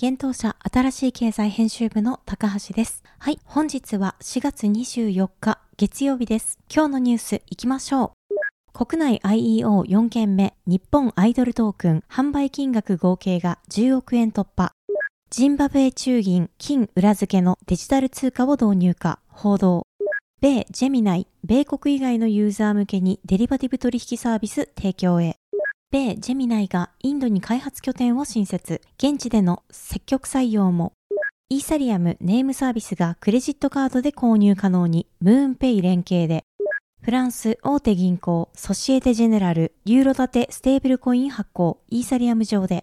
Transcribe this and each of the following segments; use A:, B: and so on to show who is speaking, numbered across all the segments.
A: 現当社新しい経済編集部の高橋です。はい、本日は4月24日月曜日です。今日のニュース行きましょう。国内 IEO4 件目日本アイドルトークン販売金額合計が10億円突破。ジンバブエ中銀金裏付けのデジタル通貨を導入か報道。米ジェミナイ、米国以外のユーザー向けにデリバティブ取引サービス提供へ。米ジェミナイがインドに開発拠点を新設。現地での積極採用も。イーサリアムネームサービスがクレジットカードで購入可能にムーンペイ連携で。フランス大手銀行ソシエテジェネラルユーロ建てステーブルコイン発行イーサリアム上で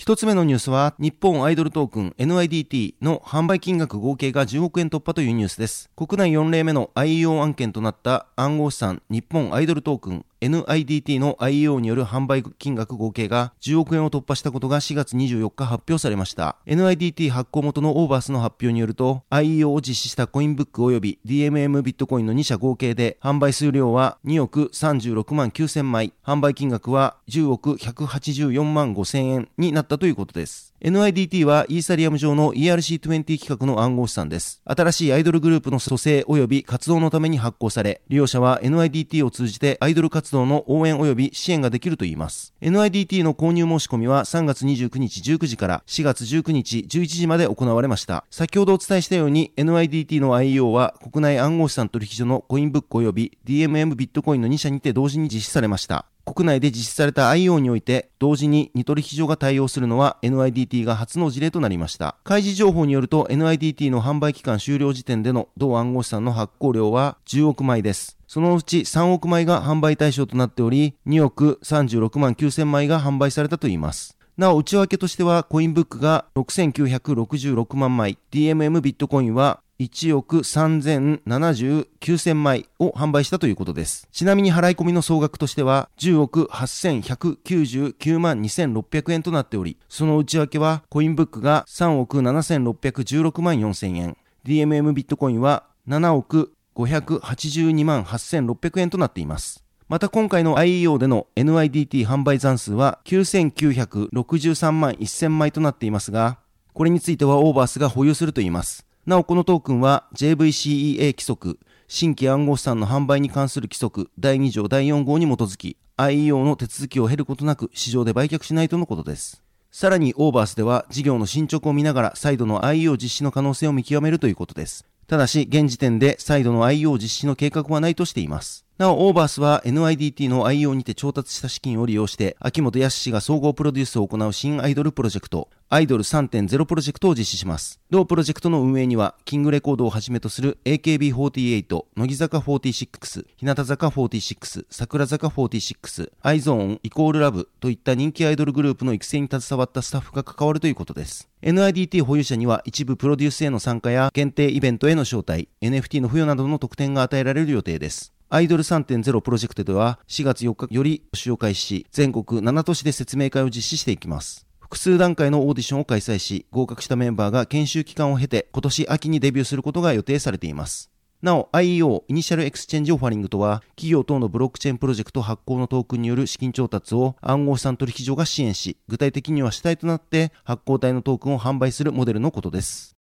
B: 一つ目のニュースは、日本アイドルトークン NIDT の販売金額合計が10億円突破というニュースです。国内4例目の IEO 案件となった暗号資産日本アイドルトークン NIDT の IEO による販売金額合計が10億円を突破したことが4月24日発表されました。NIDT 発行元のオーバースの発表によると、IEO を実施したコインブック及び DMM ビットコインの2社合計で販売数量は2億36万9000枚、販売金額は10億184万5000円になったということです。NIDT はイーサリアム上の ERC20 規格の暗号資産です。新しいアイドルグループの蘇生及び活動のために発行され、利用者は NIDT を通じてアイドル活動の応援及び支援ができるといいます。NIDT の購入申し込みは3月29日19時から4月19日11時まで行われました。先ほどお伝えしたように NIDT の IEO は国内暗号資産取引所のコインブック及び DMM ビットコインの2社にて同時に実施されました。国内で実施された IO において、同時に2取引所が対応するのは NIDT が初の事例となりました。開示情報によると NIDT の販売期間終了時点での同暗号資産の発行量は10億枚です。そのうち3億枚が販売対象となっており、2億36万9000枚が販売されたといいます。なお、内訳としては、コインブックが6966万枚、DMM ビットコインは1億3079千枚を販売したということです。ちなみに払い込みの総額としては10億8199万2600円となっており、その内訳はコインブックが3億7616万4000円、DMM ビットコインは7億582万8600円となっています。また今回の IEO での NIDT 販売残数は9963万1000枚となっていますが、これについてはオーバースが保有するといいます。なおこのトークンは JVCEA 規則、新規暗号資産の販売に関する規則第2条第4号に基づき、IEO の手続きを経ることなく市場で売却しないとのことです。さらにオーバースでは事業の進捗を見ながら再度の IEO 実施の可能性を見極めるということです。ただし、現時点で再度の IEO 実施の計画はないとしています。なお、オーバースは NIDT の IO にて調達した資金を利用して、秋元康氏が総合プロデュースを行う新アイドルプロジェクト、アイドル3.0プロジェクトを実施します。同プロジェクトの運営には、キングレコードをはじめとする AKB48、乃木坂46、日向坂46、桜坂46、アイゾーンイコールラブといった人気アイドルグループの育成に携わったスタッフが関わるということです。NIDT 保有者には一部プロデュースへの参加や限定イベントへの招待、NFT の付与などの特典が与えられる予定です。アイドル3.0プロジェクトでは4月4日より募集を開始し、全国7都市で説明会を実施していきます。複数段階のオーディションを開催し、合格したメンバーが研修期間を経て、今年秋にデビューすることが予定されています。なお IEO イニシャルエクスチェンジオファリングとは企業等のブロックチェーンプロジェクト発行のトークンによる資金調達を暗号資産取引所が支援し具体的には主体となって発行体のトークンを販売するモデルのことです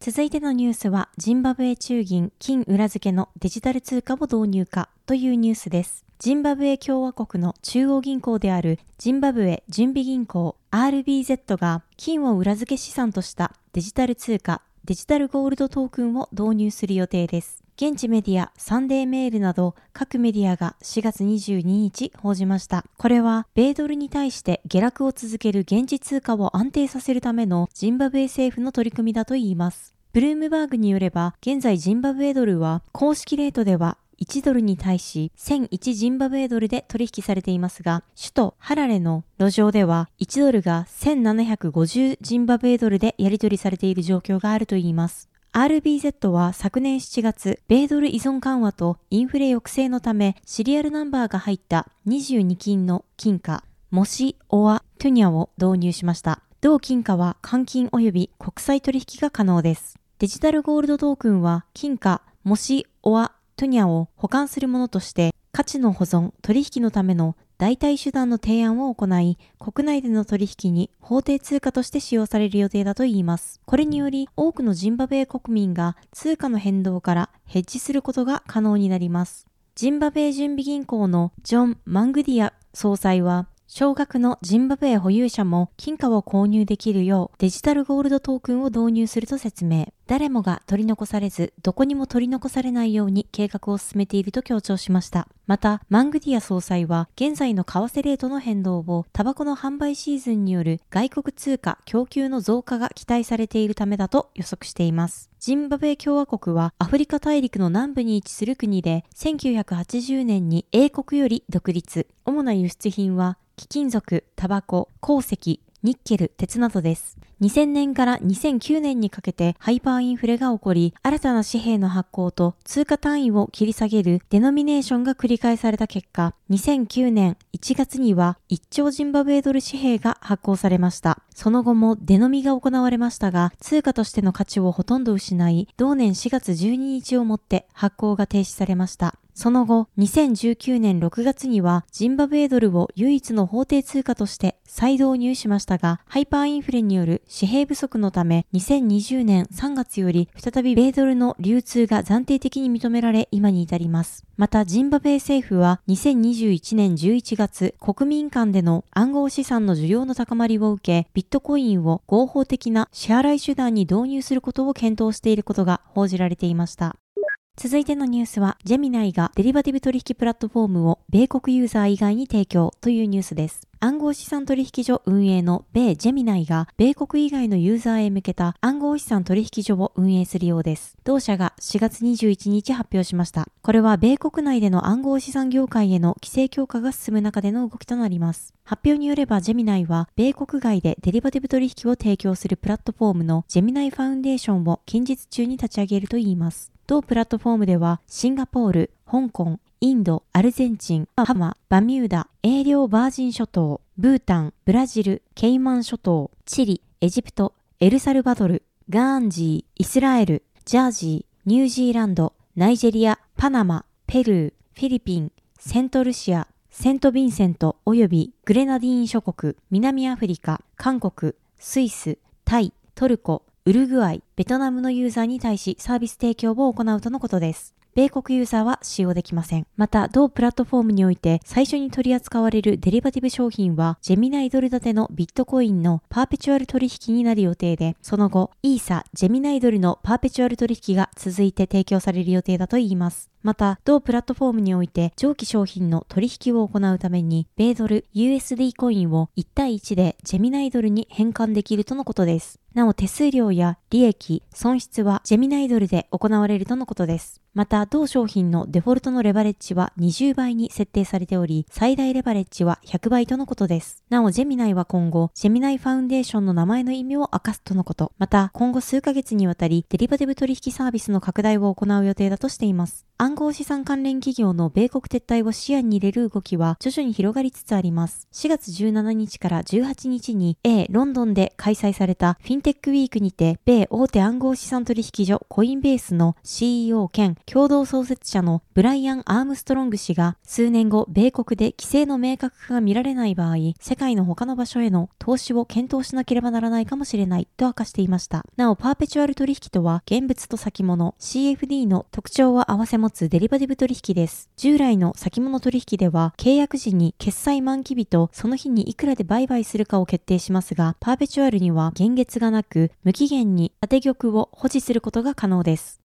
A: 続いてのニュースは、ジンバブエ中銀金裏付けのデジタル通貨を導入かというニュースです。ジンバブエ共和国の中央銀行であるジンバブエ準備銀行 RBZ が金を裏付け資産としたデジタル通貨デジタルゴールドトークンを導入する予定です。現地メディアサンデーメールなど各メディアが4月22日報じました。これは米ドルに対して下落を続ける現地通貨を安定させるためのジンバブエ政府の取り組みだといいます。ブルームバーグによれば現在ジンバブエドルは公式レートでは1ドルに対し1001ジンバブエドルで取引されていますが、首都ハラレの路上では1ドルが1750ジンバブエドルでやり取りされている状況があるといいます。RBZ は昨年7月、米ドル依存緩和とインフレ抑制のため、シリアルナンバーが入った22金の金貨、モシ・オア・トゥニャを導入しました。同金貨は換金及び国際取引が可能です。デジタルゴールドトークンは金貨、モシ・オア・トゥニャを保管するものとして、価値の保存、取引のための代替手段の提案を行い、国内での取引に法定通貨として使用される予定だといいます。これにより、多くのジンバブエ国民が通貨の変動からヘッジすることが可能になります。ジンバブエ準備銀行のジョン・マングディア総裁は、少額のジンバブエ保有者も金貨を購入できるようデジタルゴールドトークンを導入すると説明。誰もが取り残されず、どこにも取り残されないように計画を進めていると強調しました。また、マングディア総裁は、現在の為替レートの変動を、タバコの販売シーズンによる外国通貨供給の増加が期待されているためだと予測しています。ジンバブエ共和国はアフリカ大陸の南部に位置する国で、1980年に英国より独立。主な輸出品は貴金属、タバコ、鉱石、ニッケル、鉄などです。2000年から2009年にかけてハイパーインフレが起こり、新たな紙幣の発行と通貨単位を切り下げるデノミネーションが繰り返された結果、2009年1月には1兆ジンバブエドル紙幣が発行されました。その後もデノミが行われましたが、通貨としての価値をほとんど失い、同年4月12日をもって発行が停止されました。その後、2019年6月にはジンバブエドルを唯一の法定通貨として再導入しましたが、ハイパーインフレによる紙幣不足のため、2020年3月より再び米ドルの流通が暫定的に認められ、今に至ります。また、ジンバブエ政府は2021年11月、国民間での暗号資産の需要の高まりを受け、ビットコインを合法的な支払い手段に導入することを検討していることが報じられていました。続いてのニュースは、ジェミナイがデリバティブ取引プラットフォームを米国ユーザー以外に提供というニュースです。暗号資産取引所運営の米ジェミナイが米国以外のユーザーへ向けた暗号資産取引所を運営するようです。同社が4月21日発表しました。これは米国内での暗号資産業界への規制強化が進む中での動きとなります。発表によればジェミナイは米国外でデリバティブ取引を提供するプラットフォームのジェミナイファウンデーションを近日中に立ち上げるといいます。同プラットフォームではシンガポール、香港、インド、アルゼンチン、ハマ、バミューダ、英領バージン諸島、ブータン、ブラジル、ケイマン諸島、チリ、エジプト、エルサルバドル、ガーンジー、イスラエル、ジャージー、ニュージーランド、ナイジェリア、パナマ、ペルー、フィリピン、セントルシア、セントヴィンセント及びグレナディーン諸国、南アフリカ、韓国、スイス、タイ、トルコ、ウルグアイ、ベトナムのユーザーに対しサービス提供を行うとのことです。米国ユーザーは使用できません。また、同プラットフォームにおいて最初に取り扱われるデリバティブ商品は、ジェミナイドル建てのビットコインのパーペチュアル取引になる予定で、その後、イーサ、ジェミナイドルのパーペチュアル取引が続いて提供される予定だといいます。また、同プラットフォームにおいて上記商品の取引を行うために、米ドル USD コインを1対1でジェミナイドルに変換できるとのことです。なお手数料や利益、損失はジェミナイドルで行われるとのことです。また、同商品のデフォルトのレバレッジは20倍に設定されており、最大レバレッジは100倍とのことです。なお、ジェミナイは今後、ジェミナイファウンデーションの名前の意味を明かすとのこと。また、今後数ヶ月にわたり、デリバティブ取引サービスの拡大を行う予定だとしています。暗号資産関連企業の米国撤退を視野に入れる動きは徐々に広がりつつあります。4月17日から18日に A ロンドンで開催されたフィンンテックウィークにて、米大手暗号資産取引所コインベースの CEO 兼共同創設者のブライアン・アームストロング氏が、数年後、米国で規制の明確化が見られない場合、世界の他の場所への投資を検討しなければならないかもしれないと明かしていました。なお、パーペチュアル取引とは、現物と先物 CFD の特徴を併せ持つデリバティブ取引です。従来の先物取引では、契約時に決済満期日とその日にいくらで売買するかを決定しますが、パーペチュアルには現月がなく、無期限に当て玉を保持することが可能です。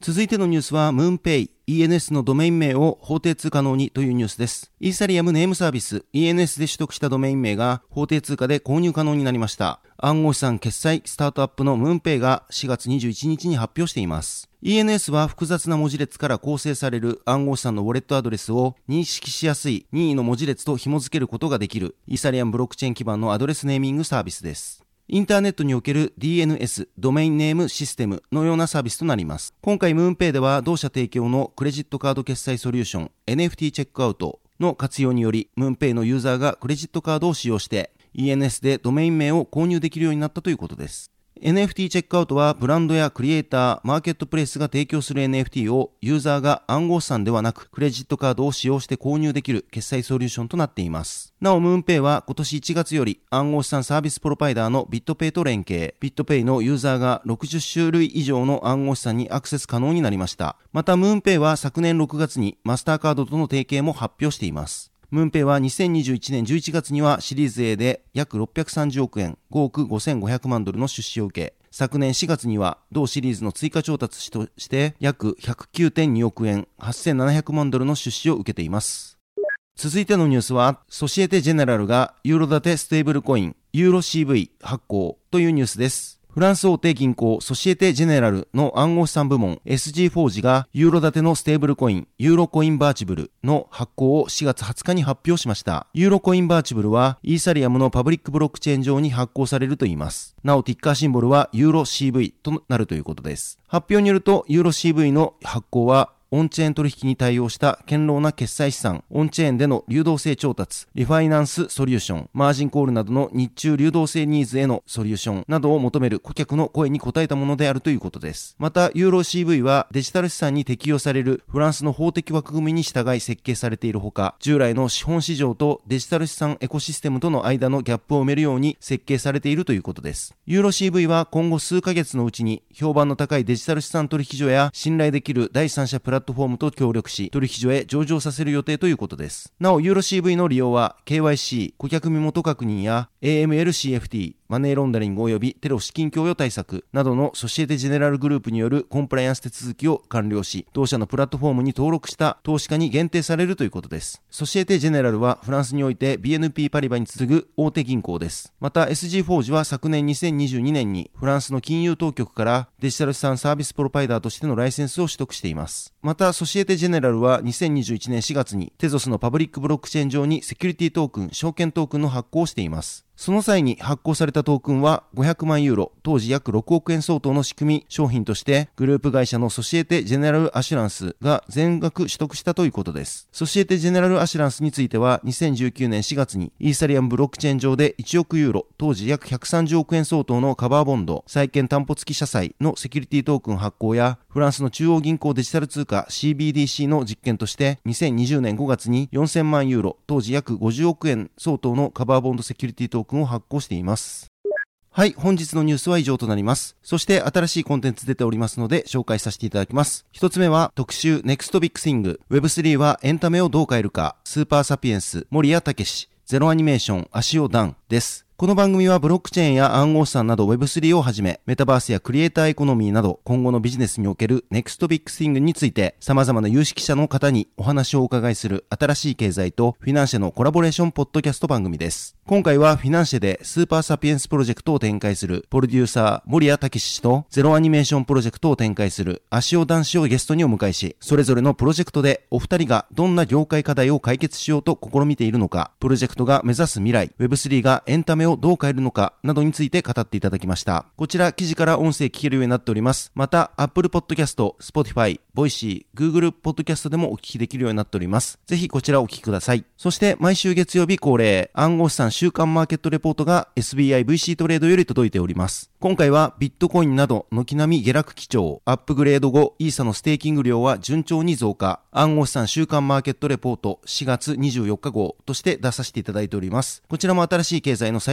B: 続いてのニュースは、ムーンペイ ENS のドメイン名を法定通可能にというニュースです。イーサリアムネームサービス ENS で取得したドメイン名が法定通貨で購入可能になりました。暗号資産決済スタートアップのムーンペイが4月21日に発表しています。ENS は複雑な文字列から構成される暗号資産のウォレットアドレスを認識しやすい任意の文字列と紐付けることができるイーサリアムブロックチェーン基盤のアドレスネーミングサービスです。インターネットにおける DNS、ドメインネームシステムのようなサービスとなります。今回ムーンペイでは同社提供のクレジットカード決済ソリューション NFT チェックアウトの活用により、ムーンペイのユーザーがクレジットカードを使用して ENS でドメイン名を購入できるようになったということです。NFT チェックアウトはブランドやクリエイター、マーケットプレイスが提供する NFT をユーザーが暗号資産ではなくクレジットカードを使用して購入できる決済ソリューションとなっています。なお、ムーンペイは今年1月より暗号資産サービスプロバイダーのビットペイと連携、ビットペイのユーザーが60種類以上の暗号資産にアクセス可能になりました。また、ムーンペイは昨年6月にマスターカードとの提携も発表しています。ムーンペイは2021年11月にはシリーズ A で約630億円、5億5500万ドルの出資を受け、昨年4月には同シリーズの追加調達として約109.2億円、8700万ドルの出資を受けています。続いてのニュースは、ソシエテ・ジェネラルがユーロ建てステーブルコイン、ユーロ CV 発行というニュースです。フランス大手銀行ソシエテ・ジェネラルの暗号資産部門 SG フォージがユーロ建てのステーブルコインユーロコインバーチブルの発行を4月20日に発表しました。ユーロコインバーチブルはイーサリアムのパブリックブロックチェーン上に発行されるといいます。なお、ティッカーシンボルはユーロ CV となるということです。発表によるとユーロ CV の発行はオンチェーン取引に対応した堅牢な決済資産、オンチェーンでの流動性調達、リファイナンスソリューション、マージンコールなどの日中流動性ニーズへのソリューションなどを求める顧客の声に応えたものであるということです。また、ユーロ CV はデジタル資産に適用されるフランスの法的枠組みに従い設計されているほか、従来の資本市場とデジタル資産エコシステムとの間のギャップを埋めるように設計されているということです。ユーロ CV は今後数ヶ月のうちに評判の高いデジタル資産取引所や信頼できる第三者プララットフォームと協力し、取引所へ上場させる予定ということです。なお、ユーロ CV の利用は、KYC、顧客身元確認や AML-CFT、マネーロンダリング及びテロ資金供与対策などのソシエテジェネラルグループによるコンプライアンス手続きを完了し、同社のプラットフォームに登録した投資家に限定されるということです。ソシエテジェネラルはフランスにおいて BNP パリバに次ぐ大手銀行です。また SG フォージは昨年2022年にフランスの金融当局からデジタル資産サービスプロバイダーとしてのライセンスを取得しています。またソシエテジェネラルは2021年4月にテゾスのパブリックブロックチェーン上にセキュリティトークン、証券トークンの発行をしています。その際に発行されたトークンは500万ユーロ、当時約6億円相当の仕組み商品としてグループ会社のソシエテ・ジェネラル・アシュランスが全額取得したということです。ソシエテ・ジェネラル・アシュランスについては2019年4月にイーサリアムブロックチェーン上で1億ユーロ、当時約130億円相当のカバーボンド、債券担保付き社債のセキュリティトークン発行やフランスの中央銀行デジタル通貨 CBDC の実験として2020年5月に4000万ユーロ、当時約50億円相当のカバーボンドセキュリティトークンを発行しています。はい、本日のニュースは以上となります。そして新しいコンテンツ出ておりますので紹介させていただきます。一つ目は特集 NEXT Big Thing Web3 はエンタメをどう変えるかスーパーサピエンス森谷武氏ゼロアニメーション足尾ダンです。この番組はブロックチェーンや暗号資産など Web3 をはじめ、メタバースやクリエイターエコノミーなど今後のビジネスにおける Next Big Thing について様々な有識者の方にお話をお伺いする新しい経済とフィナンシェのコラボレーションポッドキャスト番組です。今回はフィナンシェでスーパーサピエンスプロジェクトを展開するプロデューサー森谷武氏とゼロアニメーションプロジェクトを展開する足尾ダン氏をゲストにお迎えし、それぞれのプロジェクトでお二人がどんな業界課題を解決しようと試みているのか、プロジェクトが目指す未来、Web3 がエンタメををどう変えるのかなどについて語っていただきました。こちら記事から音声聞けるようになっております。また、Apple Podcast、Spotify、Voicy、Google Podcast でもお聞きできるようになっております。ぜひこちらお聞きください。そして毎週月曜日恒例、暗号資産週間マーケットレポートが SBI VC トレードより届いております。今回はビットコインなど軒並み下落基調、アップグレード後、イーサのステーキング量は順調に増加、暗号資産週間マーケットレポート4月24日号として出させていただいております。こちらも新しい経済のサ